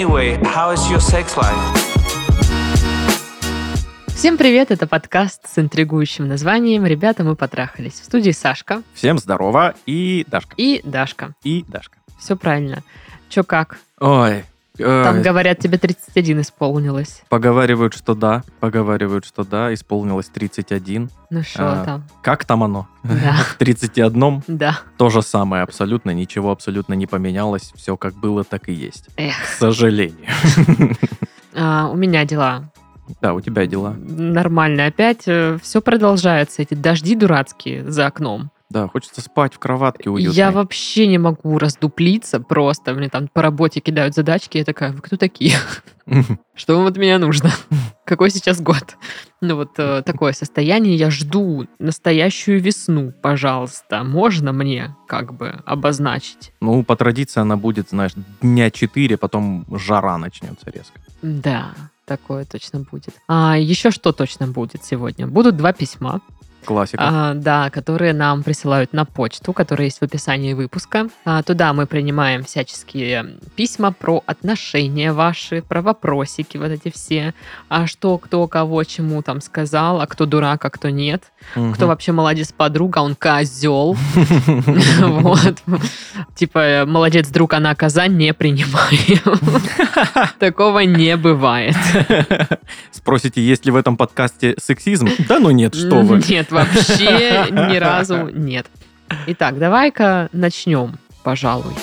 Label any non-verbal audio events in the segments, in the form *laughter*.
Anyway, how is your sex life? Всем привет, это подкаст с интригующим названием «Ребята, мы потрахались». В студии Сашка Всем здорово и Дашка. и Дашка. И Дашка. Все правильно. Че как? Ой. Э, Там говорят, тебе 31 исполнилось. Поговаривают, что да. Поговаривают, что да. Исполнилось 31. Ну что А, там? Как там оно? Да. *laughs* В 31 Да. то же самое абсолютно. Ничего абсолютно не поменялось. Все как было, так и есть. Эх. К сожалению. *laughs* А, у меня дела Да, у тебя дела. нормально. Опять все продолжается. Эти дожди дурацкие за окном. Да, хочется спать в кроватке уютной. Я вообще не могу раздуплиться просто. Мне там по работе кидают задачки. Я такая, вы кто такие? *laughs* Что вам от меня нужно? *laughs* Какой сейчас год? Ну вот э, *laughs* такое состояние. Я жду настоящую весну, пожалуйста. Можно мне как бы обозначить? Ну, по традиции она будет, знаешь, дня 4, потом жара начнется резко. Да, такое точно будет. А еще что точно будет сегодня? Будут два письма, Классика. а, да, которые нам присылают на почту, которые есть в описании выпуска. А, туда мы принимаем всяческие письма про отношения ваши, про вопросики вот эти все. А что, кто, кого, чему там сказал, а кто дурак, а кто нет. Мгм. Кто вообще молодец подруга, он козел. *laughs* Вот. Типа, молодец друг, она коза, не принимаем. *laughs* Такого не бывает. Спросите, есть ли в этом подкасте сексизм? Да ну нет, что вы. Нет, вообще ни разу нет. Итак, давай-ка начнем, пожалуй.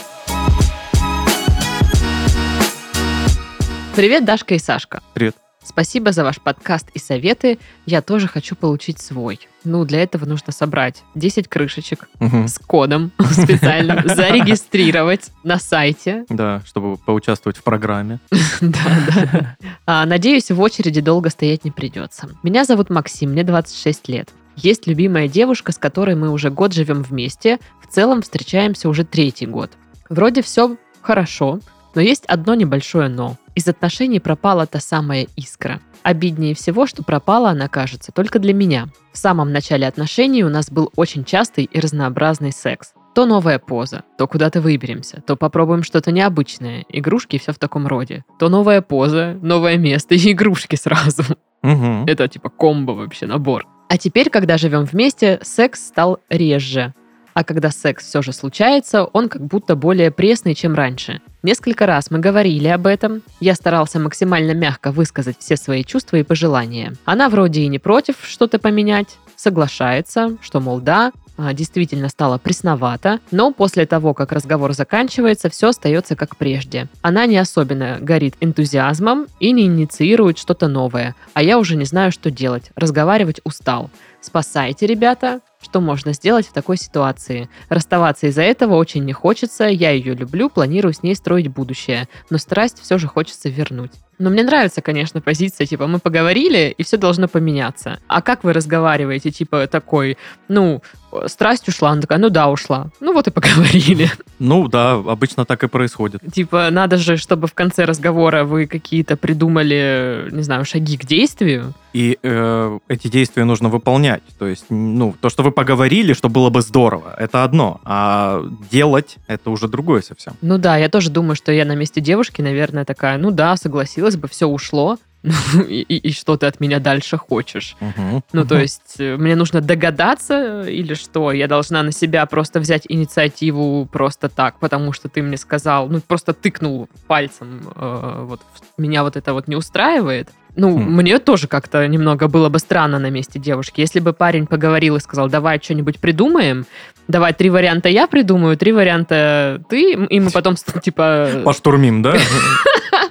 Привет, Дашка и Сашка. Привет. Спасибо за ваш подкаст и советы. Я тоже хочу получить свой. Ну, для этого нужно собрать 10 крышечек Мгм. с кодом *laughs* специальным, зарегистрировать на сайте. Да, чтобы поучаствовать в программе. *laughs* Да, да. А, Надеюсь, в очереди долго стоять не придется. Меня зовут Максим, мне 26 лет. Есть любимая девушка, с которой мы уже год живем вместе. В целом встречаемся уже третий год. Вроде все хорошо, но есть одно небольшое но. Из отношений пропала та самая искра. Обиднее всего, что пропала она, кажется, только для меня. В самом начале отношений у нас был очень частый и разнообразный секс. То новая поза, то куда-то выберемся, то попробуем что-то необычное, игрушки и все в таком роде. То новая поза, новое место и игрушки сразу. Мгм. Это типа комбо вообще, набор. А теперь, когда живем вместе, секс стал реже. А когда секс все же случается, он как будто более пресный, чем раньше. Несколько раз мы говорили об этом. Я старался максимально мягко высказать все свои чувства и пожелания. Она вроде и не против что-то поменять, соглашается, что, мол, да, действительно стало пресновато, но после того, как разговор заканчивается, все остается как прежде. Она не особенно горит энтузиазмом и не инициирует что-то новое, а я уже не знаю, что делать. Разговаривать устал. Спасайте, ребята, что можно сделать в такой ситуации? Расставаться из-за этого очень не хочется, я ее люблю, планирую с ней строить будущее, но страсть все же хочется вернуть. Но мне нравится, конечно, позиция, типа, мы поговорили, и все должно поменяться. А как вы разговариваете, типа, такой, ну, страсть ушла, она такая, ну да, ушла. Ну вот и поговорили. Ну да, обычно так и происходит. Типа, надо же, чтобы в конце разговора вы какие-то придумали, не знаю, шаги к действию. И э, эти действия нужно выполнять. То есть, ну, то, что вы поговорили, что было бы здорово, это одно. А делать это уже другое совсем. Ну да, я тоже думаю, что я на месте девушки, наверное, такая, ну да, согласилась бы, все ушло. *laughs* И, и- и что ты от меня дальше хочешь? Мгм. Ну, то есть, э, мне нужно догадаться или что? Я должна на себя просто взять инициативу просто так, потому что ты мне сказал, ну, просто тыкнул пальцем, э, вот, меня вот это вот не устраивает. Ну, Хм. мне тоже как-то немного было бы странно на месте девушки. Если бы парень поговорил и сказал, давай что-нибудь придумаем, давай три варианта я придумаю, три варианта ты, и мы потом, *laughs* типа, Поштурмим, да? *laughs*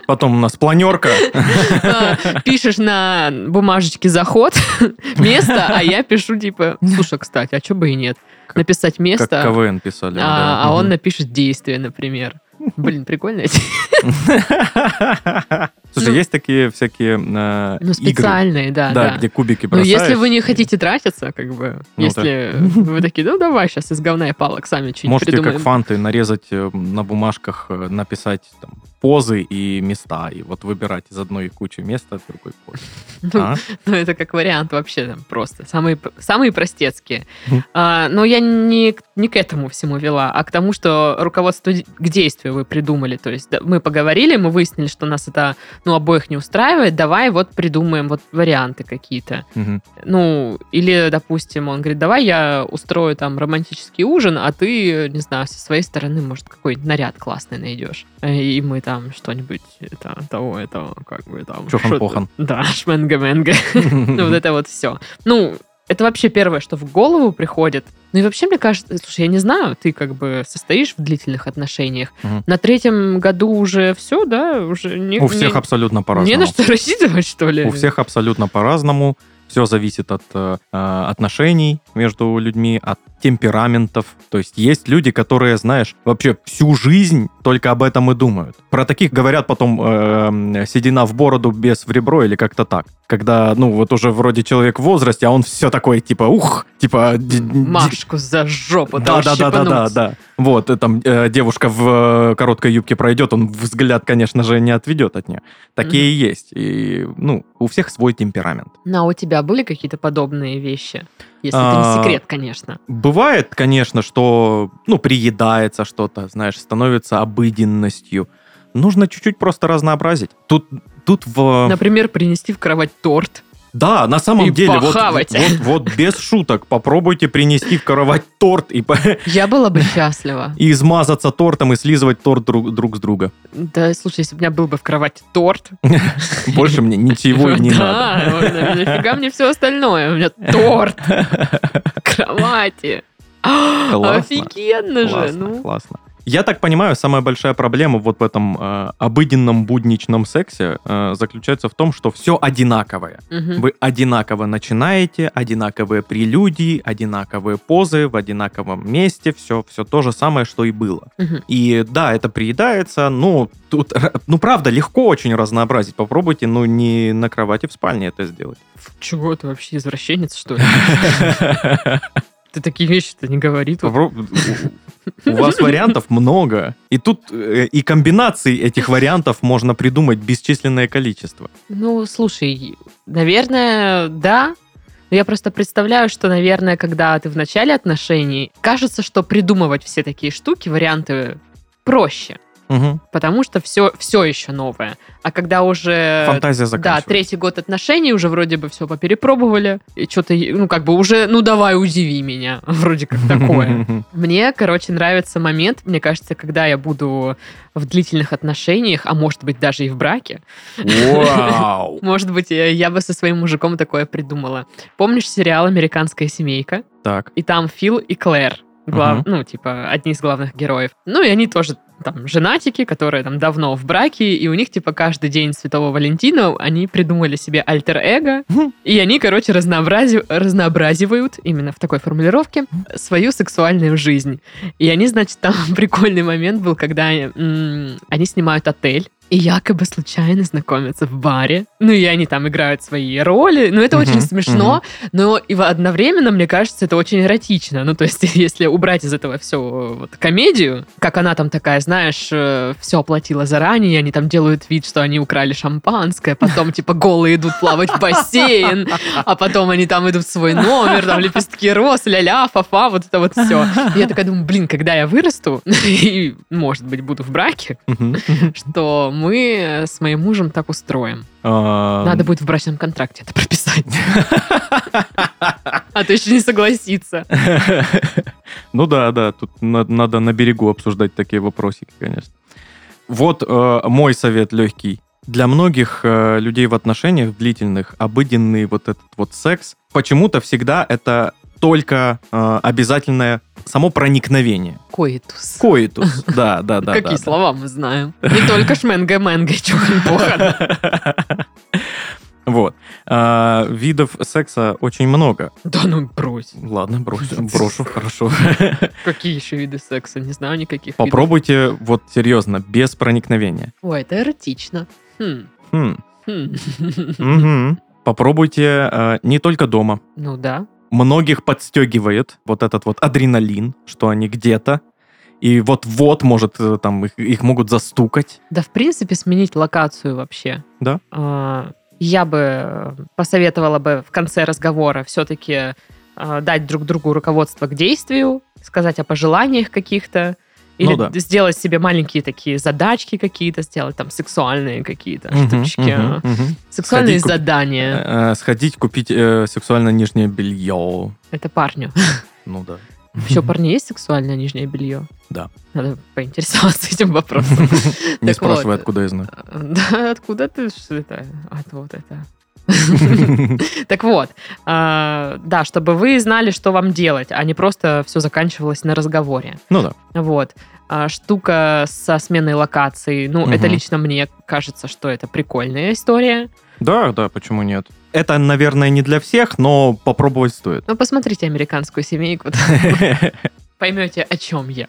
Потом у нас планерка. А, пишешь на бумажечке заход, *laughs* место, а я пишу типа, слушай, кстати, а что бы и нет? Как- Написать Как место, КВН писали. а, а он напишет действие, например. Блин, прикольно. *laughs* Слушай, Ну, есть такие всякие э, Ну, игры, специальные, да, да, да. где кубики Ну, бросаешь. если вы не хотите тратиться, как бы, Ну, если *laughs* вы такие, ну, давай сейчас из говна и палок сами что-нибудь Можете как придумаем. фанты нарезать э, на бумажках, э, написать там, позы и места, и вот выбирать из одной кучи места от другой позы. *laughs* Ну, А? Ну, это как вариант вообще там просто. Самые, самые простецкие. А, но я не, не к этому всему вела, а к тому, что руководство к действию вы придумали. То есть да, мы поговорили, мы выяснили, что нас это, ну, обоих не устраивает, давай вот придумаем вот варианты какие-то. Мгм. Ну, или, допустим, он говорит, давай я устрою там романтический ужин, а ты, не знаю, со своей стороны, может, какой-нибудь наряд классный найдешь. И мы там что-нибудь это, того, этого, как бы там... Чохан-похан. что-то- Да, шменга-менга. *laughs* Ну, вот это вот все. Ну, это вообще первое, что в голову приходит. Ну и вообще, мне кажется, слушай, я не знаю, ты как бы состоишь в длительных отношениях. Мгм. На третьем году уже все, да? Уже не, У всех не- абсолютно не по-разному. на что *laughs* рассчитывать, что ли? У всех абсолютно по-разному. Все зависит от э, э, отношений между людьми, от темпераментов. То есть есть люди, которые, знаешь, вообще всю жизнь только об этом и думают. Про таких говорят потом э, седина в бороду, без в ребро или как-то так. Когда, ну, вот уже вроде человек в возрасте, а он все такое, типа, ух, типа... Машку за жопу да, да, да, да, да, да. Вот, и там э, девушка в э, короткой юбке пройдет, он взгляд, конечно же, не отведет от нее. Такие есть. И, ну, у всех свой темперамент. Ну, а у тебя были какие-то подобные вещи? Если это А, не секрет, конечно. Бывает, конечно, что, ну, приедается что-то, знаешь, становится обыденностью. Нужно чуть-чуть просто разнообразить. Тут, тут в... Например, принести в кровать торт. Да, на самом И деле, вот, вот, похавать. вот, вот без шуток, попробуйте принести в кровать торт и, Я была бы счастлива. *laughs* и измазаться тортом и слизывать торт друг, друг с друга. Да, слушай, если бы у меня был бы в кровати торт. *laughs* Больше мне ничего и не надо. Да, нафига мне все остальное? У меня торт в кровати. Офигенно же. Классно, Ну, классно. Я так понимаю, самая большая проблема вот в этом э, обыденном будничном сексе э, заключается в том, что все одинаковое. мгм. Вы одинаково начинаете, одинаковые прелюдии, одинаковые позы в одинаковом месте, все, все то же самое, что и было. Мгм. И да, это приедается, но тут, ну правда, легко очень разнообразить. Попробуйте, ну не на кровати в спальне это сделать. Чего ты вообще извращенец, что *laughs* ли? Ты такие вещи-то не говори У вас вариантов много. И тут э, и комбинаций этих вариантов можно придумать бесчисленное количество. Ну, слушай, наверное, да. Но я просто представляю, что, наверное, когда ты в начале отношений, кажется, что придумывать все такие штуки, варианты проще. Мгм. Потому что все, все еще новое. А когда уже... Фантазия Да, третий год отношений, уже вроде бы все поперепробовали. И что-то, ну, как бы уже, ну, давай, удиви меня. *laughs* Вроде как такое. *laughs* Мне, короче, нравится момент, мне кажется, когда я буду в длительных отношениях, а может быть даже и в браке, Вау! *laughs* может быть, я бы со своим мужиком такое придумала. Помнишь сериал «Американская семейка»? Так. И там Фил и Клэр. глав- Мгм. Ну, типа, одни из главных героев. Ну, и они тоже там женатики, которые там давно в браке, и у них, типа, каждый день Святого Валентина они придумали себе альтер-эго, и они, короче, разнообрази- разнообразивают, именно в такой формулировке, свою сексуальную жизнь. И они, значит, там *laughs* прикольный момент был, когда м, они снимают отель, и якобы случайно знакомятся в баре. Ну, и они там играют свои роли. Ну, это Мгм, очень смешно, но и одновременно, мне кажется, это очень эротично. Ну, то есть, *laughs* если убрать из этого все вот комедию, как она там такая, знаешь, все оплатила заранее, и они там делают вид, что они украли шампанское, потом, типа, голые идут плавать в бассейн, а потом они там идут в свой номер, там лепестки роз, ля-ля, фа-фа, вот это вот все. Я такая думаю, блин, когда я вырасту, *laughs* и, может быть, буду в браке, *laughs* что мы с моим мужем так устроим. Надо будет в брачном контракте это прописать. А то еще не согласиться. Ну да, да, тут на- надо на берегу обсуждать такие вопросики, конечно. Вот э, мой совет легкий. Для многих э, людей в отношениях длительных обыденный вот этот вот секс почему-то всегда это только э, обязательное само проникновение. Коитус. Коитус. *laughs* Да, да, да. Какие да, слова мы знаем? Не только шменга-менга, да. *laughs* *laughs* Вот. А, видов секса очень много. Да ну брось. Ладно, брошу, брошу, хорошо. Какие еще виды секса? Не знаю никаких видов. Попробуйте, вот серьезно, без проникновения. Ой, это эротично. Хм. Хм. Хм. Попробуйте э, не только дома. Ну да. Многих подстегивает вот этот вот адреналин, что они где-то. И вот-вот, может, э, там их, их могут застукать. Да, в принципе, сменить локацию вообще. Да. А, Я бы э, посоветовала бы в конце разговора все-таки дать друг другу руководство к действию, сказать о пожеланиях каких-то Или Ну да. сделать себе маленькие такие задачки какие-то, сделать там сексуальные какие-то Мгм, штучки. мгм, мгм. Сексуальные Сходить задания. Э, Сходить купить э, сексуальное нижнее белье. Это парню. Ну да. Еще у парней есть сексуальное нижнее белье? Да. Надо поинтересоваться *laughs* этим вопросом. *laughs* Не спрашивай, откуда я знаю. *laughs* Да, откуда ты что это? От вот это. *laughs* Так вот, а, да, чтобы вы знали, что вам делать, а не просто все заканчивалось на разговоре. Ну да. Вот. А, Штука со сменой локаций. Ну, это лично мне кажется, что это прикольная история. Да, да, почему нет? Это, наверное, не для всех, но попробовать стоит. Ну, посмотрите американскую семейку, *laughs* поймете, о чем я.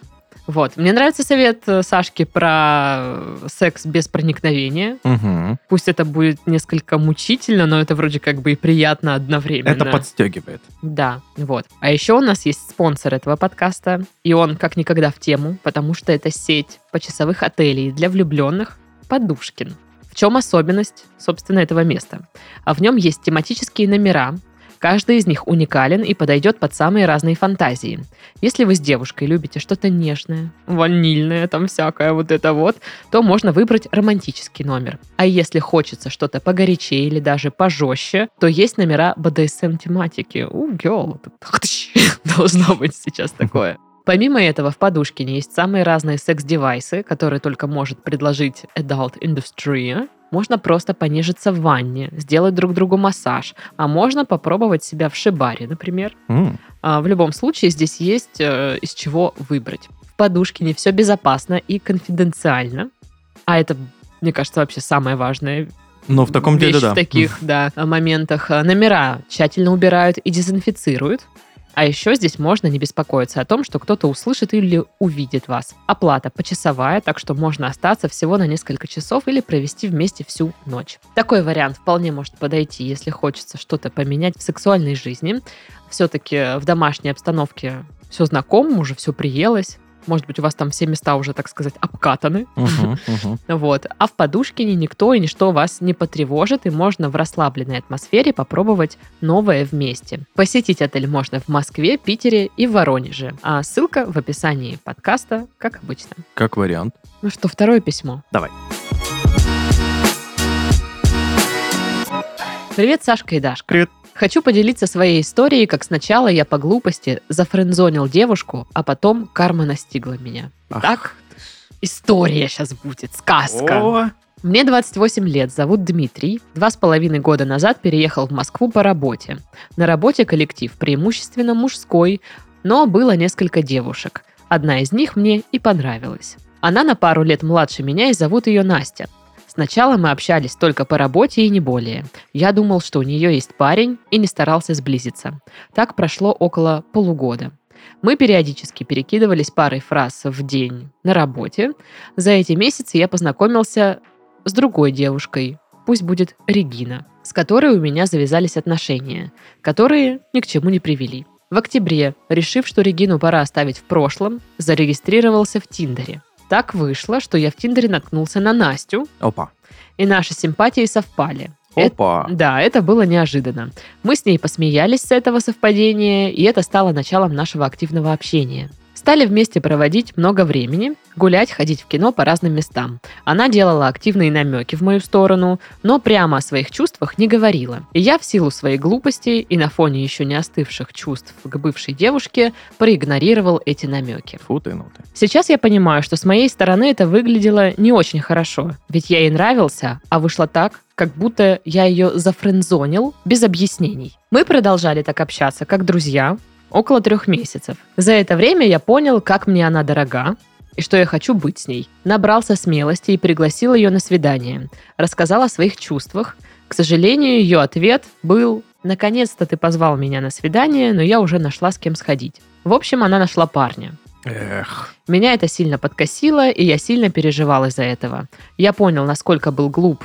Вот. Мне нравится совет э, Сашки про э, секс без проникновения. Мгм. Пусть это будет несколько мучительно, но это вроде как бы и приятно одновременно. Это подстегивает. Да, вот. А еще у нас есть спонсор этого подкаста, и он как никогда в тему, потому что это сеть почасовых отелей для влюбленных «Подушкин». В чем особенность, собственно, этого места? А в нем есть тематические номера, Каждый из них уникален и подойдет под самые разные фантазии. Если вы с девушкой любите что-то нежное, ванильное, там всякое вот это вот, то можно выбрать романтический номер. А если хочется что-то погорячее или даже пожестче, то есть номера BDSM-тематики. У, girl, *laughs* должно быть сейчас такое. Помимо этого, в Подушкине есть самые разные секс-девайсы, которые только может предложить Adult Industry. Можно просто понежиться в ванне, сделать друг другу массаж, а можно попробовать себя в шибаре, например. М, А, В любом случае, здесь есть э, из чего выбрать. В Подушкине все безопасно и конфиденциально. А это, мне кажется, вообще самое важное Но в таком деле, вещь да. в таких да, моментах. А, Номера тщательно убирают и дезинфицируют. А еще здесь можно не беспокоиться о том, что кто-то услышит или увидит вас. Оплата почасовая, так что можно остаться всего на несколько часов или провести вместе всю ночь. Такой вариант вполне может подойти, если хочется что-то поменять в сексуальной жизни. Все-таки в домашней обстановке все знакомо, уже все приелось. Может быть, у вас там все места уже, так сказать, обкатаны. *laughs* Вот. А в Подушкине никто и ничто вас не потревожит, и можно в расслабленной атмосфере попробовать новое вместе. Посетить отель можно в Москве, Питере и Воронеже. А ссылка в описании подкаста, как обычно. Как вариант. Ну что, второе письмо. Давай. Привет, Сашка и Дашка. Привет. Хочу поделиться своей историей, как сначала я по глупости зафрендзонил девушку, а потом карма настигла меня. Ах Так, история сейчас будет, сказка. О, Мне 28 лет, зовут Дмитрий. Два с половиной года назад переехал в Москву по работе. На работе коллектив преимущественно мужской, но было несколько девушек. Одна из них мне и понравилась. Она на пару лет младше меня и зовут ее Настя. Сначала мы общались только по работе и не более. Я думал, что у нее есть парень и не старался сблизиться. Так прошло около полугода. Мы периодически перекидывались парой фраз в день на работе. За эти месяцы я познакомился с другой девушкой, пусть будет Регина, с которой у меня завязались отношения, которые ни к чему не привели. В октябре, решив, что Регину пора оставить в прошлом, зарегистрировался в Тиндере. Так вышло, что я в Тиндере наткнулся на Настю, Опа. и наши симпатии совпали. Это- Опа. да, это было неожиданно. Мы с ней посмеялись с этого совпадения, и это стало началом нашего активного общения. Стали вместе проводить много времени, гулять, ходить в кино по разным местам. Она делала активные намеки в мою сторону, но прямо о своих чувствах не говорила. И я в силу своей глупости и на фоне еще не остывших чувств к бывшей девушке проигнорировал эти намеки. Фу ты, ну ты. Сейчас я понимаю, что с моей стороны это выглядело не очень хорошо. Ведь я ей нравился, а вышло так, как будто я ее зафрендзонил без объяснений. Мы продолжали так общаться, как друзья, около трех месяцев. За это время я понял, как мне она дорога, и что я хочу быть с ней. Набрался смелости и пригласил ее на свидание. Рассказал о своих чувствах. К сожалению, ее ответ был «Наконец-то ты позвал меня на свидание, но я уже нашла с кем сходить». В общем, она нашла парня. Эх. Меня это сильно подкосило, и я сильно переживал из-за этого. Я понял, насколько был глуп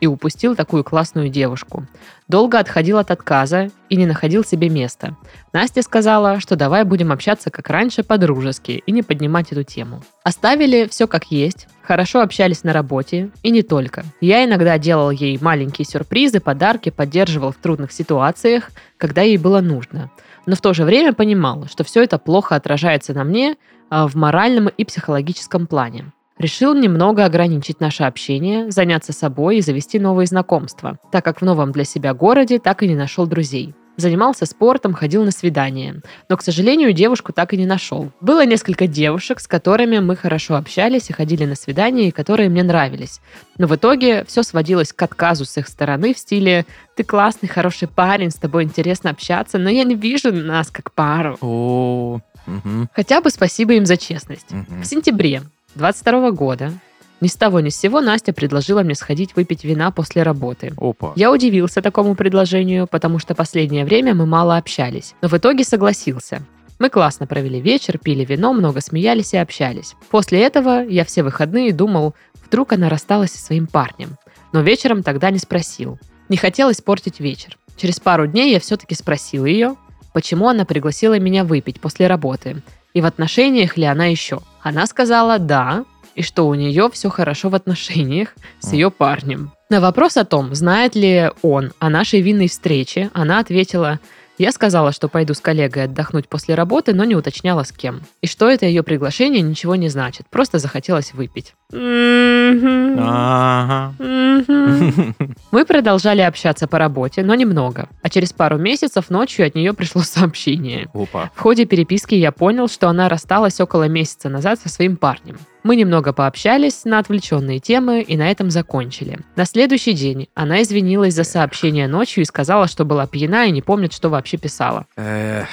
и упустил такую классную девушку. Долго отходил от отказа и не находил себе места. Настя сказала, что давай будем общаться как раньше по-дружески и не поднимать эту тему. Оставили все как есть, хорошо общались на работе и не только. Я иногда делал ей маленькие сюрпризы, подарки, поддерживал в трудных ситуациях, когда ей было нужно. Но в то же время понимал, что все это плохо отражается на мне а, в моральном и психологическом плане. Решил немного ограничить наше общение, заняться собой и завести новые знакомства, так как в новом для себя городе так и не нашел друзей. Занимался спортом, ходил на свидания. Но, к сожалению, девушку так и не нашел. Было несколько девушек, с которыми мы хорошо общались и ходили на свидания, и которые мне нравились. Но в итоге все сводилось к отказу с их стороны в стиле «ты классный, хороший парень, с тобой интересно общаться, но я не вижу нас как пару». О, Хотя бы спасибо им за честность. мгм. В сентябре 22 года ни с того ни с сего Настя предложила мне сходить выпить вина после работы. Опа. Я удивился такому предложению, потому что последнее время мы мало общались, но в итоге согласился. Мы классно провели вечер, пили вино, много смеялись и общались. После этого я все выходные думал, вдруг она рассталась со своим парнем. Но вечером тогда не спросил. Не хотел испортить вечер. Через пару дней я все-таки спросил ее, почему она пригласила меня выпить после работы, и в отношениях ли она еще. Она сказала «да», и что у нее все хорошо в отношениях с ее парнем. На вопрос о том, знает ли он о нашей винной встрече, она ответила «Я сказала, что пойду с коллегой отдохнуть после работы, но не уточняла с кем. И что это ее приглашение ничего не значит, просто захотелось выпить». *laughs* Мы продолжали общаться по работе, но немного. А через пару месяцев ночью от нее пришло сообщение. В ходе переписки я понял, что она рассталась около месяца назад со своим парнем. Мы немного пообщались на отвлеченные темы и на этом закончили. На следующий день она извинилась за сообщение ночью и сказала, что была пьяна и не помнит, что вообще писала. Эх,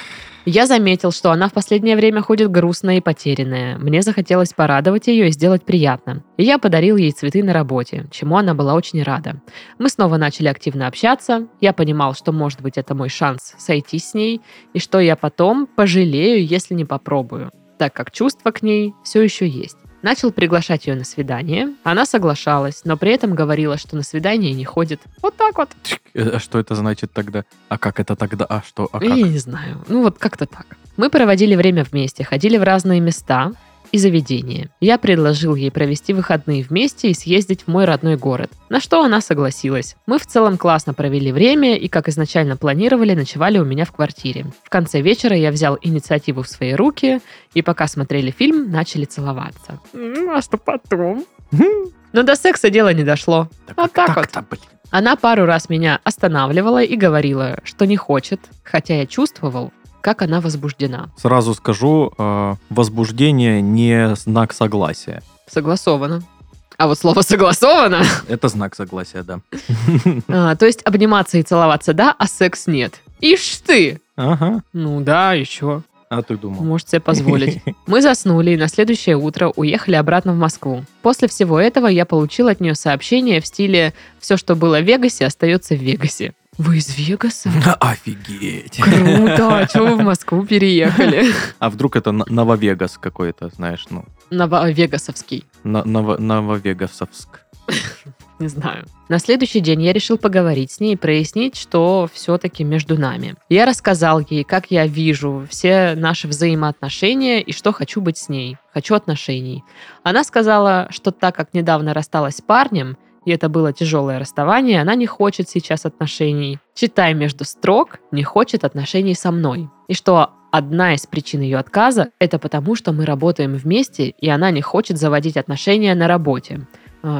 Я заметил, что она в последнее время ходит грустная и потерянная. Мне захотелось порадовать ее и сделать приятно. И я подарил ей цветы на работе, чему она была очень рада. Мы снова начали активно общаться. Я понимал, что, может быть, это мой шанс сойти с ней, и что я потом пожалею, если не попробую, так как чувства к ней все еще есть. Начал приглашать ее на свидание. Она соглашалась, но при этом говорила, что на свидание не ходит. Вот так вот. э, а что это значит тогда? А как это тогда? А что? А Я как? не знаю. Ну вот как-то так. Мы проводили время вместе, ходили в разные места и заведения. Я предложил ей провести выходные вместе и съездить в мой родной город. На что она согласилась. Мы в целом классно провели время и, как изначально планировали, ночевали у меня в квартире. В конце вечера я взял инициативу в свои руки и пока смотрели фильм, начали целоваться. М, А что потом? Но до секса дело не дошло. Да Вот как так вот. блин? Она пару раз меня останавливала и говорила, что не хочет, хотя я чувствовал, как она возбуждена. Сразу скажу, э, возбуждение не знак согласия. Согласовано. А вот слово согласовано, Это знак согласия, да. *laughs* а, то есть обниматься и целоваться да, а секс нет. Ишь ты! Ага. Ну да, еще. А ты думал? Может себе позволить. *laughs* Мы заснули и на следующее утро уехали обратно в Москву. После всего этого я получил от нее сообщение в стиле «Все, что было в Вегасе, остается в Вегасе». Вы из Вегаса? *laughs* Офигеть. Круто! А чего вы в *laughs* Москву переехали? А вдруг это Нововегас какой-то, знаешь, ну, Нововегасовский. Нововегасовск. Не знаю. На следующий день я решил поговорить с ней и прояснить, что все-таки между нами. Я рассказал ей, как я вижу все наши взаимоотношения и что хочу быть с ней. Хочу отношений. Она сказала, что так как недавно рассталась с парнем, и это было тяжелое расставание, она не хочет сейчас отношений. Читай между строк, не хочет отношений со мной. И что одна из причин ее отказа – это потому, что мы работаем вместе, и она не хочет заводить отношения на работе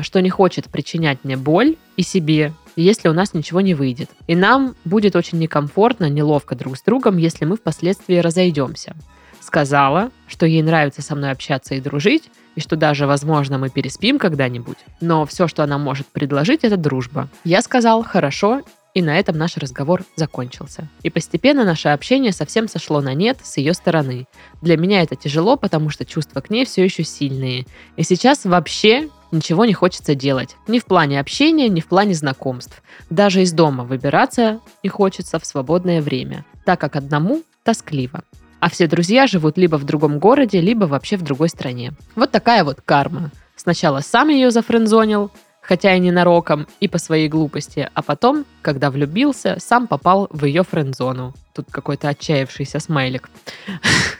что не хочет причинять мне боль и себе, если у нас ничего не выйдет. И нам будет очень некомфортно, неловко друг с другом, если мы впоследствии разойдемся. Сказала, что ей нравится со мной общаться и дружить, и что даже, возможно, мы переспим когда-нибудь. Но все, что она может предложить, это дружба. Я сказал «хорошо», и на этом наш разговор закончился. И постепенно наше общение совсем сошло на нет с ее стороны. Для меня это тяжело, потому что чувства к ней все еще сильные. И сейчас вообще ничего не хочется делать. Ни в плане общения, ни в плане знакомств. Даже из дома выбираться не хочется в свободное время, так как одному тоскливо. А все друзья живут либо в другом городе, либо вообще в другой стране. Вот такая вот карма. Сначала сам ее зафрендзонил, хотя и не нароком, и по своей глупости, а потом, когда влюбился, сам попал в ее френд-зону. Тут какой-то отчаявшийся смайлик. *laughs*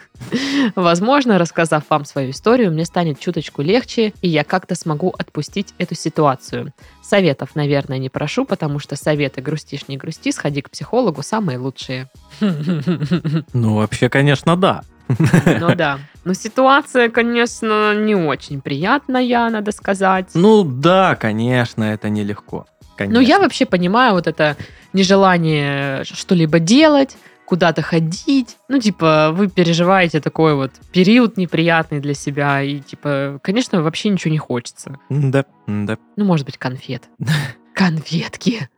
Возможно, рассказав вам свою историю, мне станет чуточку легче, и я как-то смогу отпустить эту ситуацию. Советов, наверное, не прошу, потому что советы «грустишь, не грусти», «сходи к психологу» самые лучшие. Ну, вообще, конечно, да. Ну да. Но ситуация, конечно, не очень приятная, надо сказать. Ну да, конечно, это нелегко. Конечно. Ну, я вообще понимаю вот это нежелание что-либо делать, куда-то ходить. Ну, типа, вы переживаете такой вот период неприятный для себя, и, типа, конечно, вообще ничего не хочется. Да, да. Ну, может быть, конфет. *laughs* Конфетки.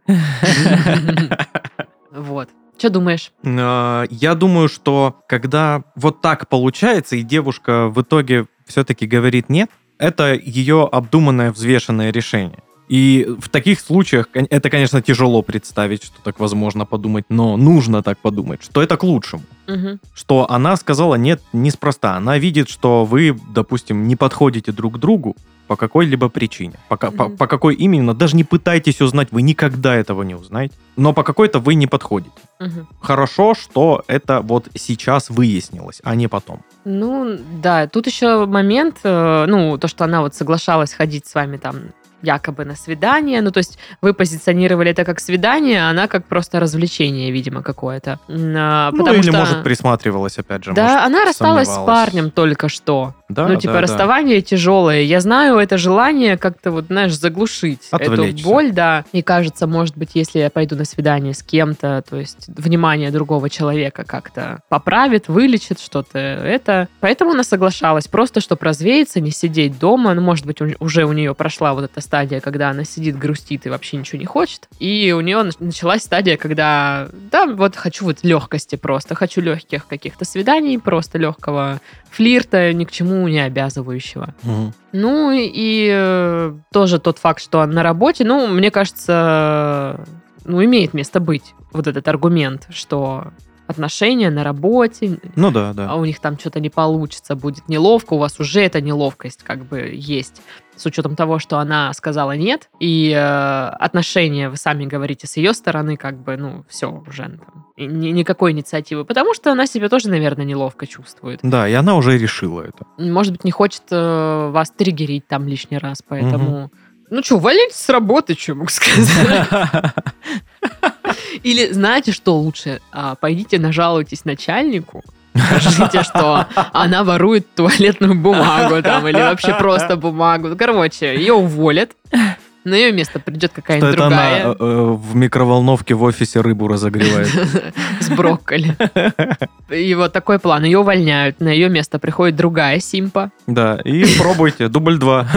Вот. Что думаешь? Э, Я думаю, что когда вот так получается, и девушка в итоге все-таки говорит нет, это ее обдуманное, взвешенное решение. И в таких случаях это, конечно, тяжело представить, что так возможно подумать, но нужно так подумать, что это к лучшему. Мгм. Что она сказала нет неспроста. Она видит, что вы, допустим, не подходите друг к другу по какой-либо причине. По, ка- по- по какой именно, даже не пытайтесь узнать, вы никогда этого не узнаете. Но по какой-то вы не подходите. Мгм. Хорошо, что это вот сейчас выяснилось, а не потом. Ну, да, тут еще момент, э, ну, то, что она вот соглашалась ходить с вами там якобы на свидание, ну, то есть вы позиционировали это как свидание, а она как просто развлечение, видимо, какое-то. А, ну, потому или, что... может, присматривалась, опять же. Да, может, она рассталась с парнем только что. Да, ну, типа, да, да. расставание тяжелое. Я знаю это желание как-то, вот, знаешь, заглушить эту Отвлечься. боль, да. И кажется, может быть, если я пойду на свидание с кем-то, то есть внимание другого человека как-то поправит, вылечит что-то это. Поэтому она соглашалась. Просто, чтобы развеяться, не сидеть дома. Ну, может быть, уже у нее прошла вот эта стадия, когда она сидит, грустит и вообще ничего не хочет. И у нее нач- началась стадия, когда, да, вот хочу вот легкости просто. Хочу легких каких-то свиданий, просто легкого флирта, ни к чему не обязывающего. Мгм. Ну и э, тоже тот факт, что на работе, ну, мне кажется, ну, имеет место быть вот этот аргумент, что отношения на работе, Ну да, да. а у них там что-то не получится, будет неловко, у вас уже эта неловкость как бы есть. С учетом того, что она сказала нет, и э, отношения, вы сами говорите, с ее стороны, как бы, ну, все уже там, и ни- никакой инициативы, потому что она себя тоже, наверное, неловко чувствует. Да, и она уже решила это. Может быть, не хочет э, вас триггерить там лишний раз, поэтому... Ну что, валите с работы, что могу сказать. *laughs* Или знаете, что лучше? А, Пойдите нажалуйтесь начальнику, скажите, что она ворует туалетную бумагу там, или вообще просто бумагу. Короче, ее уволят, на ее место придет какая-нибудь это она другая э, э, в микроволновке в офисе рыбу разогревает. *laughs* с брокколи. И вот такой план. Ее увольняют, на ее место приходит другая симпа. Да, и пробуйте, дубль два.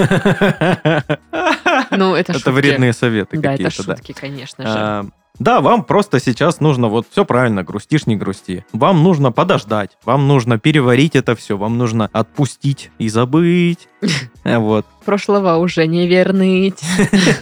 Ну, это Это шутки. вредные советы Да, это какие-то, да. шутки, конечно же. Да, вам просто сейчас нужно, вот все правильно, грустишь, не грусти. Вам нужно подождать, вам нужно переварить это все, вам нужно отпустить и забыть. *laughs* Вот, Прошлого уже не вернуть.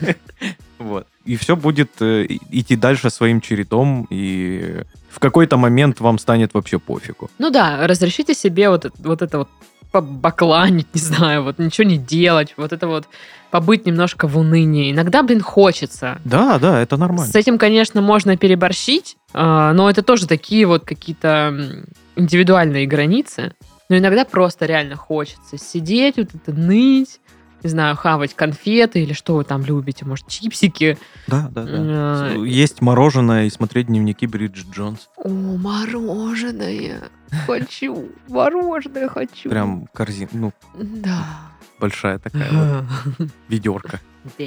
*laughs* вот. И все будет э, идти дальше своим чередом, и в какой-то момент вам станет вообще пофигу. Ну да, разрешите себе вот, вот это вот побакланить, *laughs* не знаю, вот ничего не делать, вот это вот побыть немножко в унынии. Иногда, блин, хочется. Да, да, это нормально. С этим, конечно, можно переборщить, а, но это тоже такие вот какие-то индивидуальные границы. Но иногда просто реально хочется сидеть, вот это ныть, не знаю, хавать конфеты или что вы там любите, может, чипсики. Да, да, да. Э, Есть мороженое и смотреть дневники Бриджит Джонс. О, мороженое. Хочу. Мороженое хочу. Прям корзина, ну, Да. большая такая вот *laughs* ведерко. Да.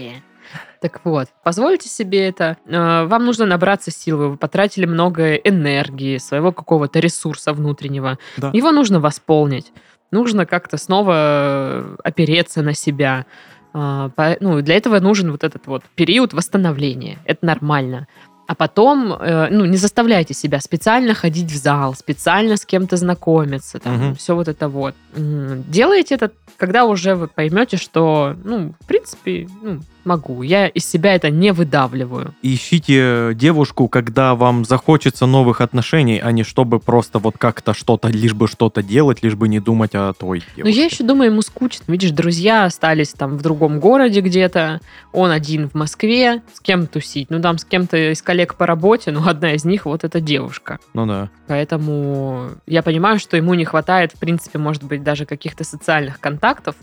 Так вот, позвольте себе это. Э, Вам нужно набраться сил. Вы потратили много энергии, своего какого-то ресурса внутреннего. Да. Его нужно восполнить. Нужно как-то снова э, опереться на себя. А, Ну, для этого нужен вот этот вот период восстановления. Это нормально. А потом, э, ну, не заставляйте себя специально ходить в зал, специально с кем-то знакомиться, там, Мгм. все вот это вот. Делайте это, когда уже вы поймете, что, ну, в принципе, ну, могу. Я из себя это не выдавливаю. Ищите девушку, когда вам захочется новых отношений, а не чтобы просто вот как-то что-то, лишь бы что-то делать, лишь бы не думать о той девушке. Но я еще думаю, ему скучно. Видишь, друзья остались там в другом городе где-то, он один в Москве, с кем тусить? Ну, там с кем-то из коллег по работе, но одна из них вот эта девушка. Ну да. Поэтому я понимаю, что ему не хватает, в принципе, может быть, даже каких-то социальных контактов.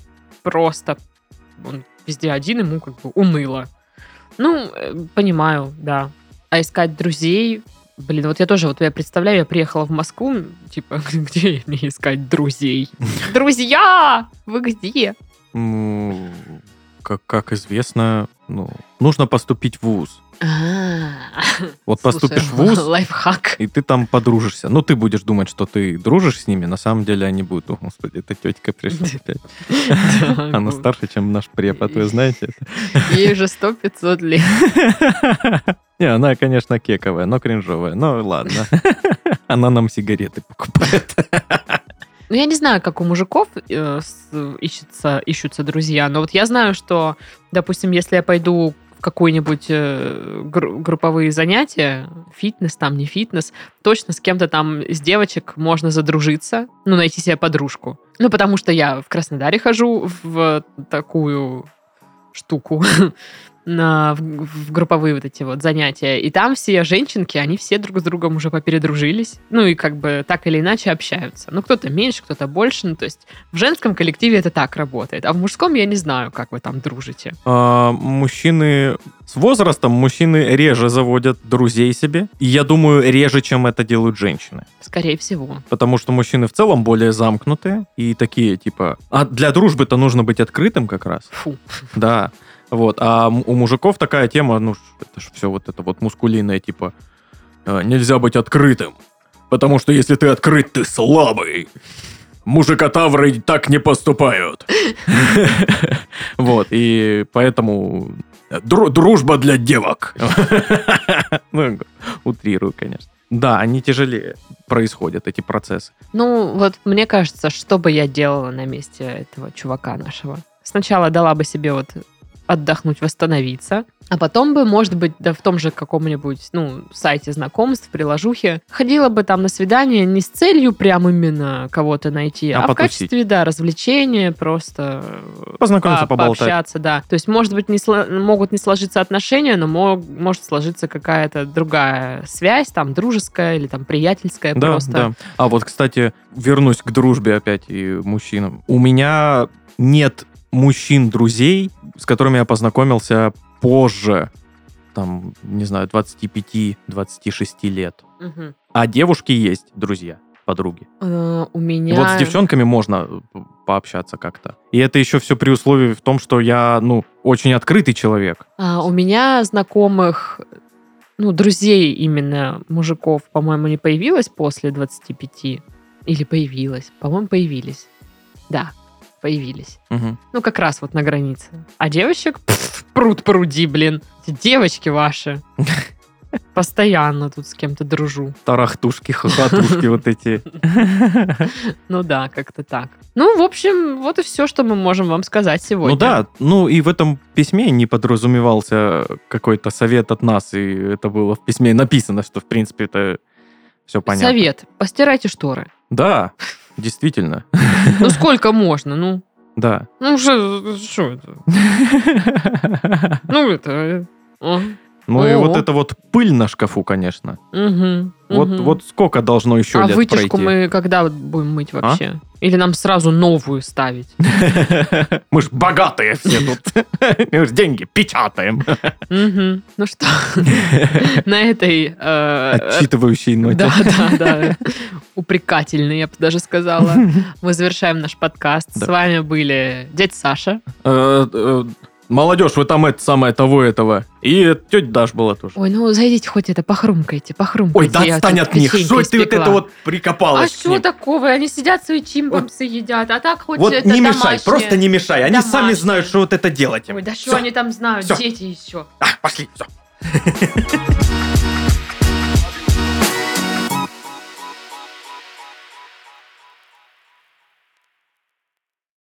Просто он везде один, ему как бы уныло. Ну, э, понимаю, да. А искать друзей... Блин, вот я тоже, вот я представляю, я приехала в Москву, типа, *laughs* где мне искать друзей? *laughs* Друзья! Вы где? Ну, как, как известно, ну, нужно поступить в ВУЗ. А, Вот поступишь в ВУЗ, Лайфхак. и ты там подружишься. Ну, ты будешь думать, что ты дружишь с ними, на самом деле они будут. О, господи, эта тетка пришла опять. *laughs* Она старше, чем наш препод, вы знаете? Ей уже сто 500 лет. *laughs* Не, она, конечно, кековая, но кринжовая. Ну, ладно. *laughs* Она нам сигареты покупает. Ну, я не знаю, как у мужиков э, с- ищется, ищутся друзья, но вот я знаю, что, допустим, если я пойду в какие-нибудь э, гру- групповые занятия, фитнес там, не фитнес, точно с кем-то там из девочек можно задружиться, ну, найти себе подружку. Ну, потому что я в Краснодаре хожу в такую штуку, *laughs* на, в, в групповые вот эти вот занятия. И там все женщинки, они все друг с другом уже попередружились. Ну и как бы так или иначе общаются. Ну кто-то меньше, кто-то больше. Ну то есть в женском коллективе это так работает. А в мужском я не знаю, как вы там дружите. А, Мужчины с возрастом, мужчины реже заводят друзей себе. И я думаю, реже, чем это делают женщины. Скорее всего. Потому что мужчины в целом более замкнутые и такие, типа... А для дружбы-то нужно быть открытым как раз. Фу. Да. Вот. А у мужиков такая тема, ну, это же все вот это вот мускулинное, типа, э, нельзя быть открытым. Потому что если ты открыт, ты слабый. Мужикотавры так не поступают. *laughs* Вот, и поэтому дру- дружба для девок. *laughs* Ну, утрирую, конечно. Да, они тяжелее происходят, эти процессы. Ну, вот мне кажется, что бы я делала на месте этого чувака нашего? Сначала дала бы себе вот отдохнуть, восстановиться, а потом бы, может быть, да в том же каком-нибудь, ну, сайте знакомств, приложухе, ходила бы там на свидание не с целью прям именно кого-то найти, А а, в качестве, да, развлечения, просто Познакомиться, по- поболтать. пообщаться, да. То есть, может быть, не сло- могут не сложиться отношения, но мо- может сложиться какая-то другая связь, там, дружеская или там приятельская Да, просто. да. А вот, кстати, вернусь к дружбе опять и мужчинам. У меня нет мужчин-друзей, с которыми я познакомился позже, там, не знаю, 25-26 лет. Мгм. А девушки есть друзья, подруги. Э, У меня... Вот с девчонками можно э, пообщаться как-то. И это еще все при условии в том, что я, ну, очень открытый человек. А, у меня знакомых, ну, друзей именно мужиков, по-моему, не появилось после 25. Или появилось? По-моему, появились. Да, появились. Мгм. Ну, как раз вот на границе. А девочек пф, *laughs* пруд пруди, блин. Эти девочки ваши. *laughs* Постоянно тут с кем-то дружу. Тарахтушки, *laughs* хохотушки вот эти. Ну да, как-то так. Ну, в общем, вот и все, что мы можем вам сказать сегодня. Ну да, ну и в этом письме не подразумевался какой-то совет от нас, и это было в письме написано, что в принципе это все понятно. Совет. Постирайте шторы. Да, действительно, Ну, сколько можно? Ну, да. ну, что это? *laughs* Ну, это... э, Ну и О. вот это вот пыль на шкафу, конечно. мгм, Вот, мгм. вот сколько должно еще А лет вытяжку пройти? мы когда будем мыть вообще? Или нам сразу новую ставить? *laughs* Мы ж богатые все тут. *laughs* Мы ж деньги печатаем. Ну что, *laughs* на этой... э, Отчитывающей ноте. Да, да, да. Упрекательный, я бы даже сказала. Мы завершаем наш подкаст. С вами были дядь Саша. Молодежь, вы там это самое того этого. И тетя Даш была тоже. Ой, ну зайдите хоть это, похрумкайте, похрумкайте. Ой, да Я отстань от них. Что ты вот это вот А прикопалась к что такого? Они сидят свои чимбамсы едят, а так хоть Вот это не мешай, домашнее. просто не мешай. Они сами Домашнее. знают, что вот это делать. им. Ой, да что они там знают, Всё. дети еще. А, пошли, все. *laughs*